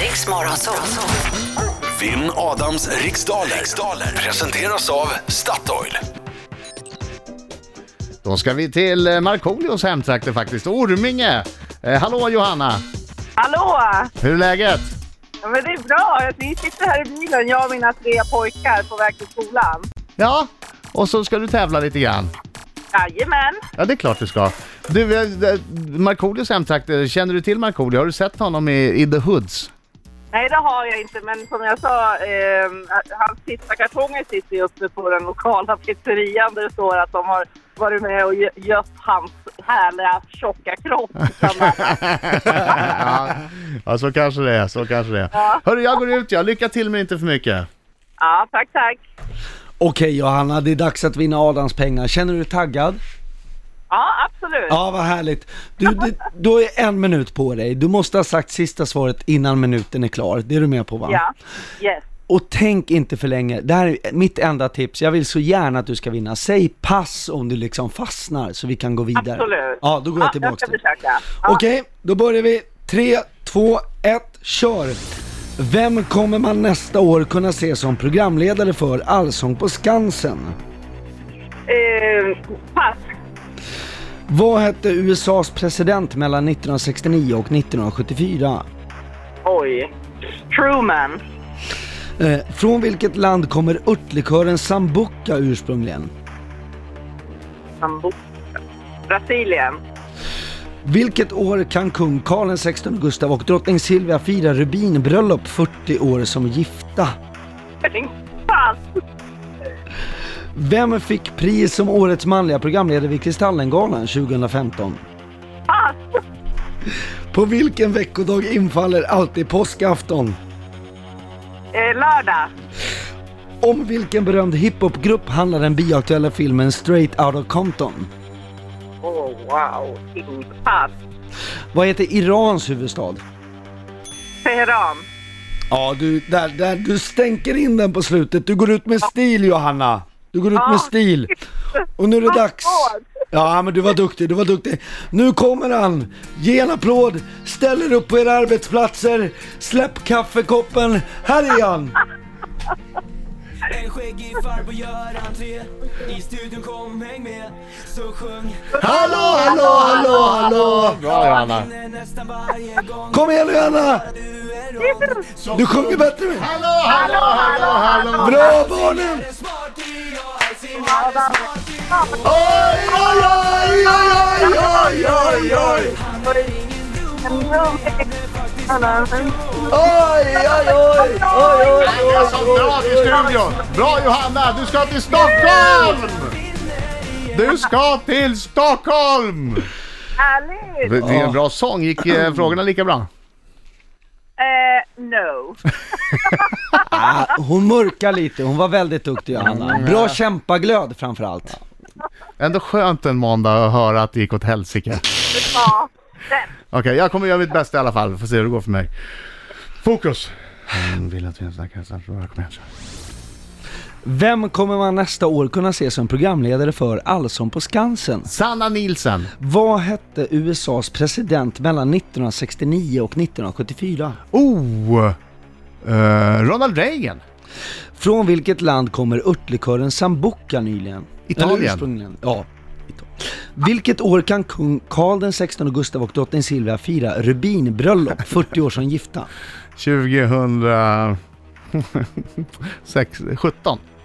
Riks. Vinn Adams riksdaler. riksdaler presenteras av Statoil. Då ska vi till eh, Markoolios hemtrakter faktiskt, Orminge. Eh, hallå Johanna, Hallå! hur är läget? Ja, men det är bra. Vi sitter här i bilen, jag och mina tre pojkar på väg till skolan. Ja, och så ska du tävla lite grann. Jajamän. Ja, det är klart du ska. Du, eh, eh, Markoolios hemtrakter, känner du till Markoolio? Har du sett honom i, i The Hoods? Nej, det har jag inte, men som jag sa, eh, hans sista kartonger sitter ju uppe på den lokala pizzerian där det står att de har varit med och gö- gött hans härliga tjocka kropp. ja, ja, så kanske det är, så kanske det är. Ja. Hörru, jag går ut jag. Lycka till men inte för mycket. ja, tack, tack. Okej Johanna, det är dags att vinna Adams pengar. Känner du dig taggad? Ja, absolut. Ja, vad härligt. Du, du, du är en minut på dig. Du måste ha sagt sista svaret innan minuten är klar. Det är du med på va? Ja, yes. Och tänk inte för länge. Det här är mitt enda tips. Jag vill så gärna att du ska vinna. Säg pass om du liksom fastnar så vi kan gå vidare. Absolut. Ja, då går jag Ja, tillbaka jag ska försöka. Ja. Okej, då börjar vi. 3, 2, 1, kör! Vem kommer man nästa år kunna se som programledare för Allsång på Skansen? Eh, pass. Vad hette USAs president mellan 1969 och 1974? Oj. Truman. Eh, från vilket land kommer örtlikören Sambuca ursprungligen? Sambuca. Brasilien. Vilket år kan kung Karl XVI Gustav och drottning Silvia fira rubinbröllop 40 år som gifta? Pass. Vem fick pris som årets manliga programledare vid Kristallengalan 2015? Pass. På vilken veckodag infaller alltid påskafton? Eh, lördag. Om vilken berömd hiphopgrupp handlar den bioaktuella filmen Straight Outta Compton? Oh, wow. Pass. Vad heter Irans huvudstad? Teheran. Ja, du, där, där, du stänker in den på slutet. Du går ut med stil Johanna. Du går ut med stil. Och nu är det dags. Ja, men du var duktig, du var duktig. Nu kommer han. Ge en applåd. Ställ er upp på era arbetsplatser. Släpp kaffekoppen. Här är han. En skäggig farbror gör entré I studion kom häng med Så sjung Hallå, hallå, hallå, hallå! Bra Johanna. Kom igen Johanna. Du är rom Du sjunger bättre. Hallå, hallå, hallå, hallå! Bra barnen. Oj, oj, oj, oj, oj, oj, oj! Oj, oj, oj, oj, oj, Jag sa bra till studion! Bra Johanna, du ska till Stockholm! Du ska till Stockholm! Härligt. Det är en bra sång, gick eh, frågorna lika bra? No. Ah, hon mörkar lite, hon var väldigt duktig Johanna. Bra kämpaglöd framförallt. Ändå skönt en måndag att höra att det gick åt helsike. Ja. Okej, jag kommer göra mitt bästa i alla fall, får se hur det går för mig. Fokus! Mm, vill att vi snackar så här, kom igen. kör. Vem kommer man nästa år kunna se som programledare för Allsång på Skansen? Sanna Nilsen. Vad hette USAs president mellan 1969 och 1974? Oh! eh, Ronald Reagan. Från vilket land kommer örtlikören Sambuca nyligen? Italien. Eller ursprungligen. Ja. Italien. Vilket år kan kung Karl den 16 Gustav och drottning Silvia fira rubinbröllop 40 år som gifta? 2017.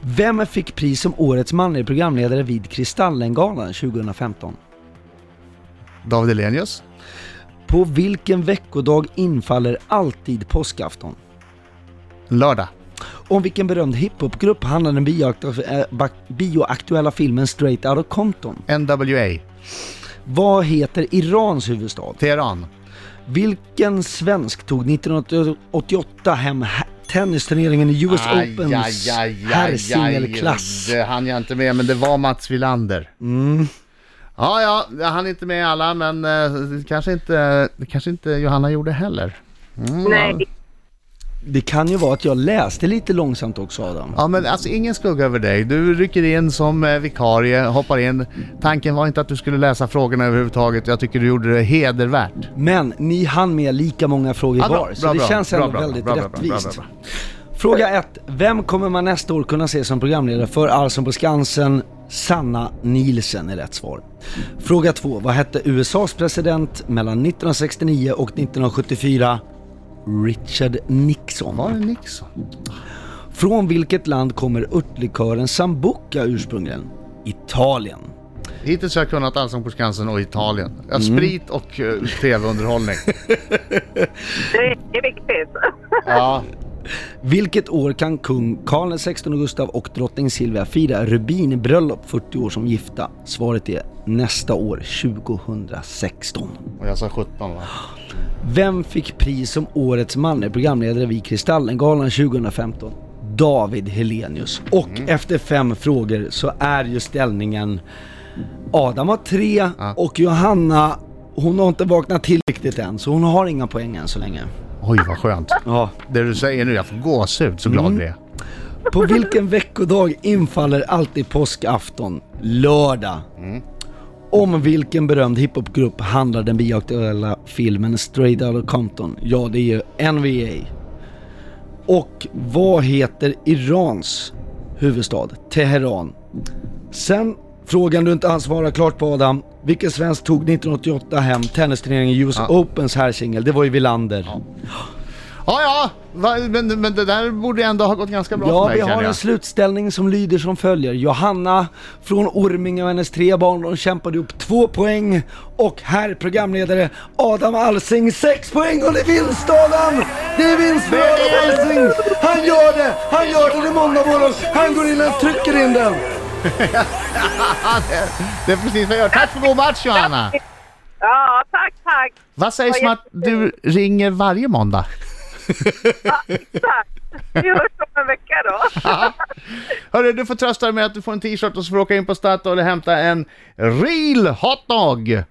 Vem fick pris som årets manliga programledare vid Kristallengalan 2015? David Elenius. På vilken veckodag infaller alltid påskafton? Lördag. Om vilken berömd hiphopgrupp handlar den bak- bioaktuella filmen Straight Outta Compton? NWA. Vad heter Irans huvudstad? Teheran. Vilken svensk tog 1988 hem tennisturneringen i US Opens herrsingelklass? Det hann jag inte med, men det var Mats Wilander. Mm. Ja, ja, jag hann inte med alla, men eh, kanske inte, kanske inte Johanna gjorde heller. Mm, Nej. Det kan ju vara att jag läste lite långsamt också Adam. Ja men alltså ingen skugga över dig. Du rycker in som eh, vikarie, hoppar in. Tanken var inte att du skulle läsa frågorna överhuvudtaget. Jag tycker du gjorde det hedervärt. Men ni hann med lika många frågor Ja, bra, var, så bra, det bra, känns ändå väldigt rättvist. Fråga 1. Vem kommer man nästa år kunna se som programledare för Allsång på Skansen? Sanna Nielsen är rätt svar. Fråga 2. Vad hette USAs president mellan 1969 och 1974? Richard Nixon. Var det Nixon? Från vilket land kommer örtlikören Sambuca ursprungligen? Italien. Hittills har jag kunnat Allsång på Skansen och Italien. Ja, Mm. sprit och uh, tv-underhållning. Det är viktigt. ja. Vilket år kan kung Karl XVI Gustav och drottning Silvia fira rubinbröllop 40 år som gifta? Svaret är nästa år, 2016. Och jag sa 17 va? Vem fick pris som årets manlig programledare vid Kristallengalan 2015? David Helenius. Och efter fem frågor så är ju ställningen Adam har tre och Johanna hon har inte vaknat till riktigt än så hon har inga poäng än så länge. Oj vad skönt. Ja. Det du säger nu, jag får gåshud så glad Mm. blir jag. På vilken veckodag infaller alltid påskafton? Lördag. Om vilken berömd hiphopgrupp handlar den bioaktuella filmen Straight Outta Compton? Ja, det är ju NVA. Och vad heter Irans huvudstad? Teheran. Sen frågan du inte hann svara klart på Adam. Vilken svensk tog 1988 hem tennisturneringen US Ja. Opens herrsingel? Det var ju Wilander. Ja, ja, va, men, men det där borde ändå ha gått ganska bra Ja, för mig vi känner har en slutställning som lyder som följer. Johanna från Orminge och hennes tre barn, de kämpade upp två poäng. Och herr programledare Adam Alsing sex poäng och det är vinst Adam! Det är vinst för Adam Alsing! Han gör det! Han gör det i måndag morgon! Han går in och trycker in den! Det är precis vad jag gör. Tack för god match Johanna! Ja, tack, tack. Vad sägs Ja, om att du ringer varje måndag? Tack. Vi hörs om en vecka då. Hörru, du får trösta dig med att du får en t-shirt och så får du åka in på Statoil och hämta en real hotdog!